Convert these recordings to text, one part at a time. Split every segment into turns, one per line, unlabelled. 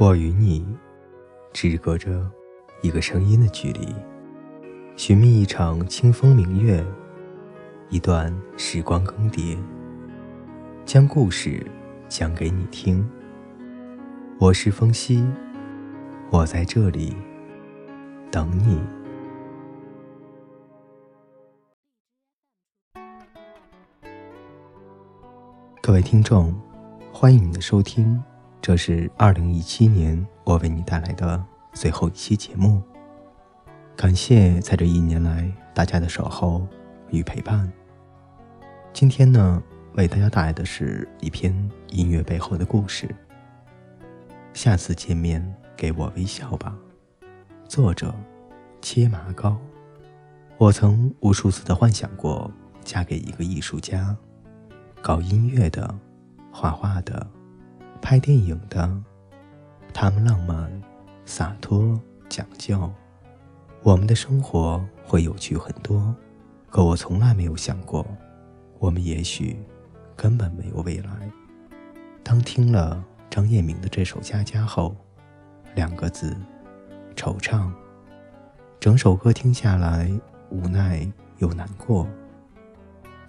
我与你只隔着一个声音的距离，寻觅一场清风明月，一段时光更迭，将故事讲给你听。我是风夕，我在这里等你。各位听众，欢迎你的收听。这是二零一七年我为你带来的最后一期节目，感谢在这一年来大家的守候与陪伴。今天呢，为大家带来的是一篇音乐背后的故事。下次见面，给我微笑吧。作者：切麻糕。我曾无数次的幻想过嫁给一个艺术家，搞音乐的，画画的。拍电影的，他们浪漫、洒脱、讲究，我们的生活会有趣很多。可我从来没有想过，我们也许根本没有未来。当听了张燕明的这首《家家》后，两个字：惆怅。整首歌听下来，无奈又难过。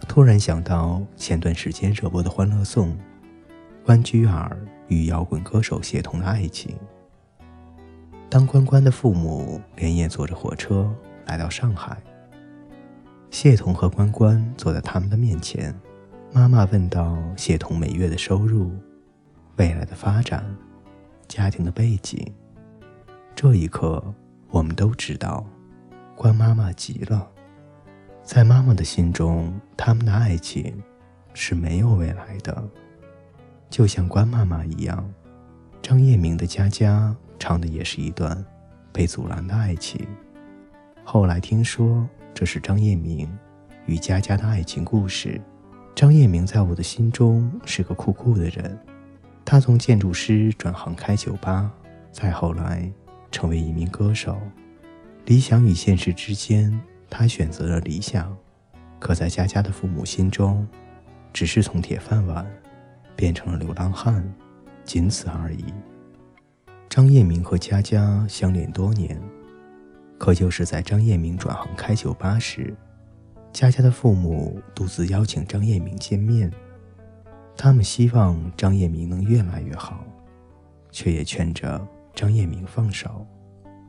突然想到前段时间热播的《欢乐颂》。关雎尔与摇滚歌手谢童的爱情。当关关的父母连夜坐着火车来到上海，谢童和关关坐在他们的面前，妈妈问道：“谢童每月的收入、未来的发展、家庭的背景。”这一刻，我们都知道，关妈妈急了。在妈妈的心中，他们的爱情是没有未来的。就像关妈妈一样，张叶明的《佳佳》唱的也是一段被阻拦的爱情。后来听说这是张叶明与佳佳的爱情故事。张叶明在我的心中是个酷酷的人，他从建筑师转行开酒吧，再后来成为一名歌手。理想与现实之间，他选择了理想，可在佳佳的父母心中，只是从铁饭碗。变成了流浪汉，仅此而已。张叶明和佳佳相恋多年，可就是在张叶明转行开酒吧时，佳佳的父母独自邀请张叶明见面。他们希望张叶明能越来越好，却也劝着张叶明放手。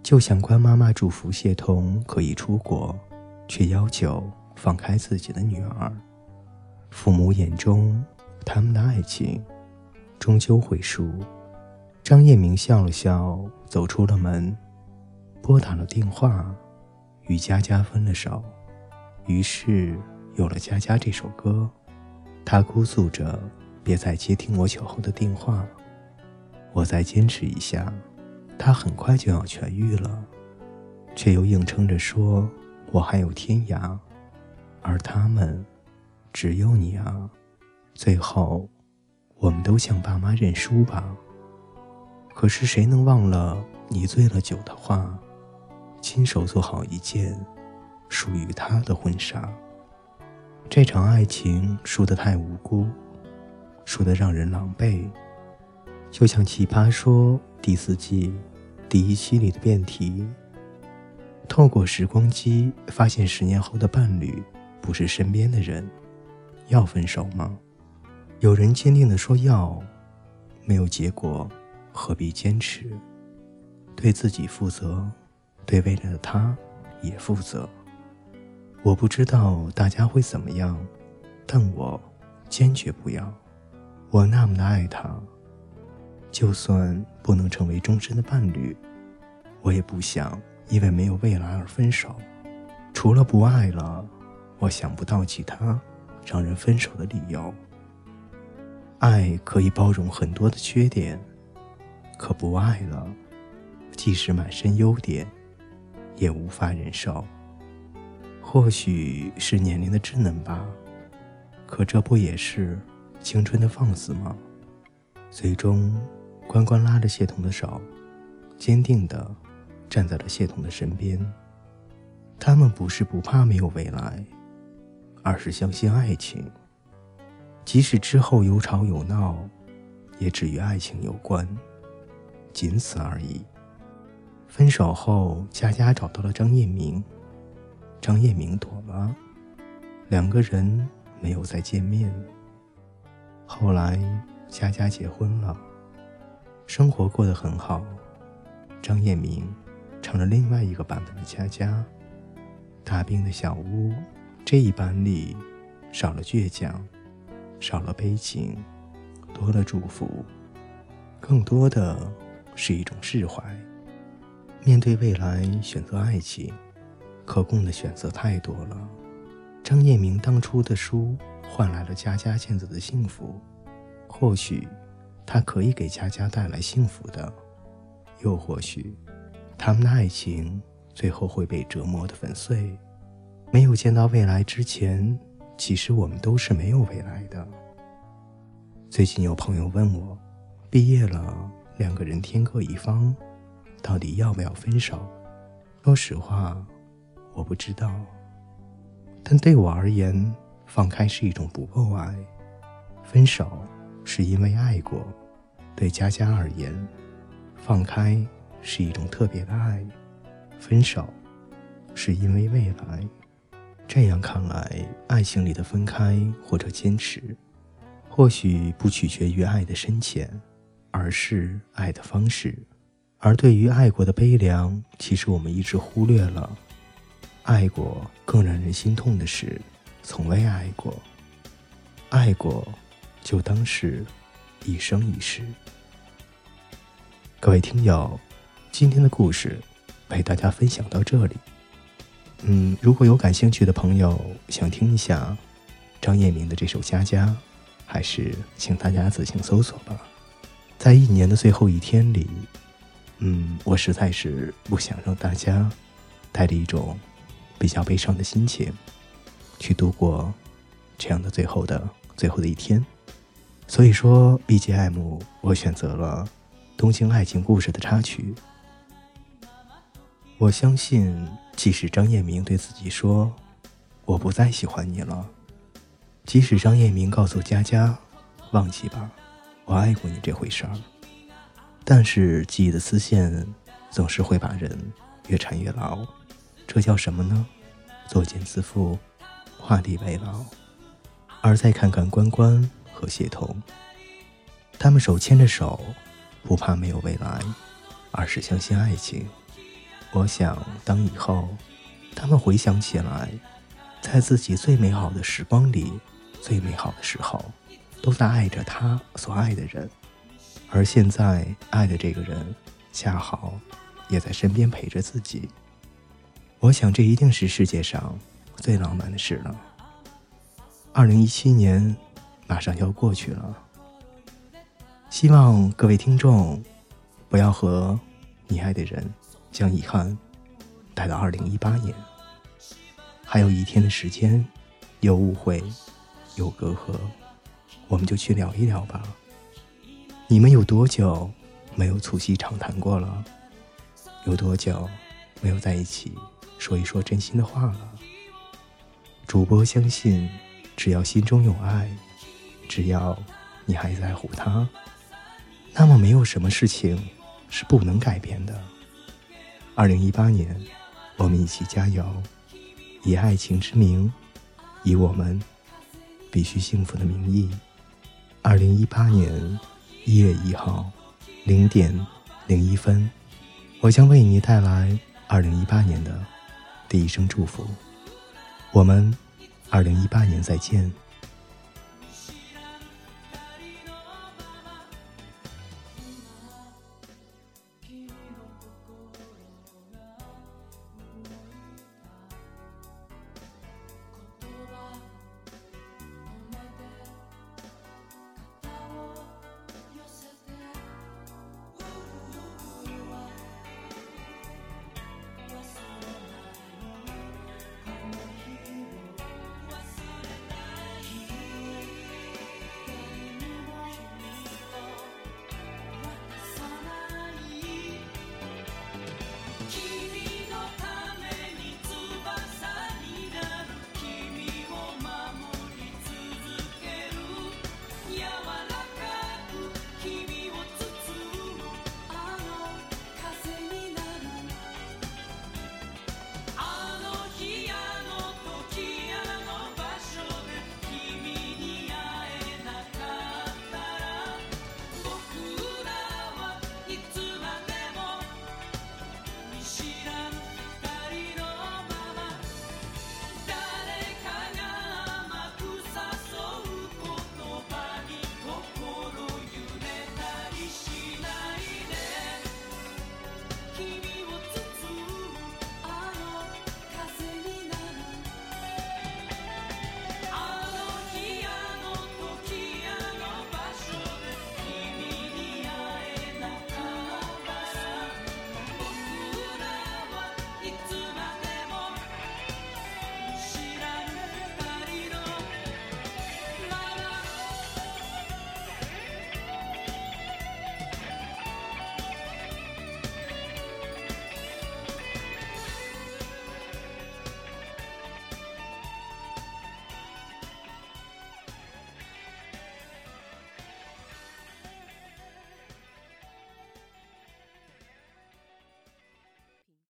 就像关妈妈祝福谢童可以出国，却要求放开自己的女儿。父母眼中。他们的爱情终究会输。张叶明笑了笑，走出了门，拨打了电话，与佳佳分了手。于是有了《佳佳》这首歌。他哭诉着：“别再接听我酒后的电话，我再坚持一下，他很快就要痊愈了。”却又硬撑着说：“我还有天涯，而他们只有你啊。”最后，我们都向爸妈认输吧。可是谁能忘了你醉了酒的话，亲手做好一件属于他的婚纱。这场爱情输得太无辜，输得让人狼狈。就像《奇葩说》第四季第一期里的辩题：透过时光机发现十年后的伴侣不是身边的人，要分手吗？有人坚定地说要，没有结果，何必坚持？对自己负责，对未来的他也负责。我不知道大家会怎么样，但我坚决不要。我那么的爱他，就算不能成为终身的伴侣，我也不想因为没有未来而分手。除了不爱了，我想不到其他让人分手的理由。爱可以包容很多的缺点，可不爱了，即使满身优点，也无法忍受。或许是年龄的稚嫩吧，可这不也是青春的放肆吗？最终，关关拉着谢童的手，坚定地站在了谢童的身边。他们不是不怕没有未来，而是相信爱情。即使之后有吵有闹，也只与爱情有关。仅此而已。分手后，佳佳找到了张叶明，张叶明躲了，两个人没有再见面。后来，佳佳结婚了，生活过得很好。张叶明成了另外一个版本的佳佳。大冰的小屋这一版里，少了倔强，少了悲情，多了祝福，更多的是一种释怀。面对未来，选择爱情，可供的选择太多了。张叶明当初的书换来了佳佳现在的幸福，或许他可以给佳佳带来幸福的，又或许他们的爱情。最后会被折磨的粉碎。没有见到未来之前，其实我们都是没有未来的。最近有朋友问我，毕业了，两个人天各一方，到底要不要分手？说实话，我不知道。但对我而言，放开是一种不够爱，分手是因为爱过。对佳佳而言，放开是一种特别的爱。分手，是因为未来。这样看来，爱情里的分开或者坚持，或许不取决于爱的深浅，而是爱的方式。而对于爱过的悲凉，其实我们一直忽略了。爱过更让人心痛的是，从未爱过。爱过，就当是一生一世。各位听友，今天的故事。陪大家分享到这里。嗯，如果有感兴趣的朋友想听一下张叶明的这首《佳佳》，还是请大家自行搜索吧。在一年的最后一天里，嗯，我实在是不想让大家带着一种比较悲伤的心情去度过这样的最后的最后的一天。所以说，BGM 我选择了《东京爱情故事》的插曲。我相信，即使张叶明对自己说“我不再喜欢你了”，即使张叶明告诉佳佳“忘记吧，我爱过你这回事儿”，但是记忆的丝线总是会把人越缠越牢。这叫什么呢？作茧自缚，画地为牢。而再看看关关和谢童，他们手牵着手，不怕没有未来，而是相信爱情。我想，当以后他们回想起来，在自己最美好的时光里，最美好的时候，都在爱着他所爱的人，而现在爱的这个人，恰好也在身边陪着自己。我想，这一定是世界上最浪漫的事了。二零一七年马上要过去了，希望各位听众不要和你爱的人。将遗憾带到二零一八年，还有一天的时间，有误会，有隔阂，我们就去聊一聊吧。你们有多久没有促膝长谈过了？有多久没有在一起说一说真心的话了？主播相信，只要心中有爱，只要你还在乎他，那么没有什么事情是不能改变的。二零一八年，我们一起加油，以爱情之名，以我们必须幸福的名义。二零一八年一月一号零点零一分，我将为你带来二零一八年的第一声祝福。我们二零一八年再见。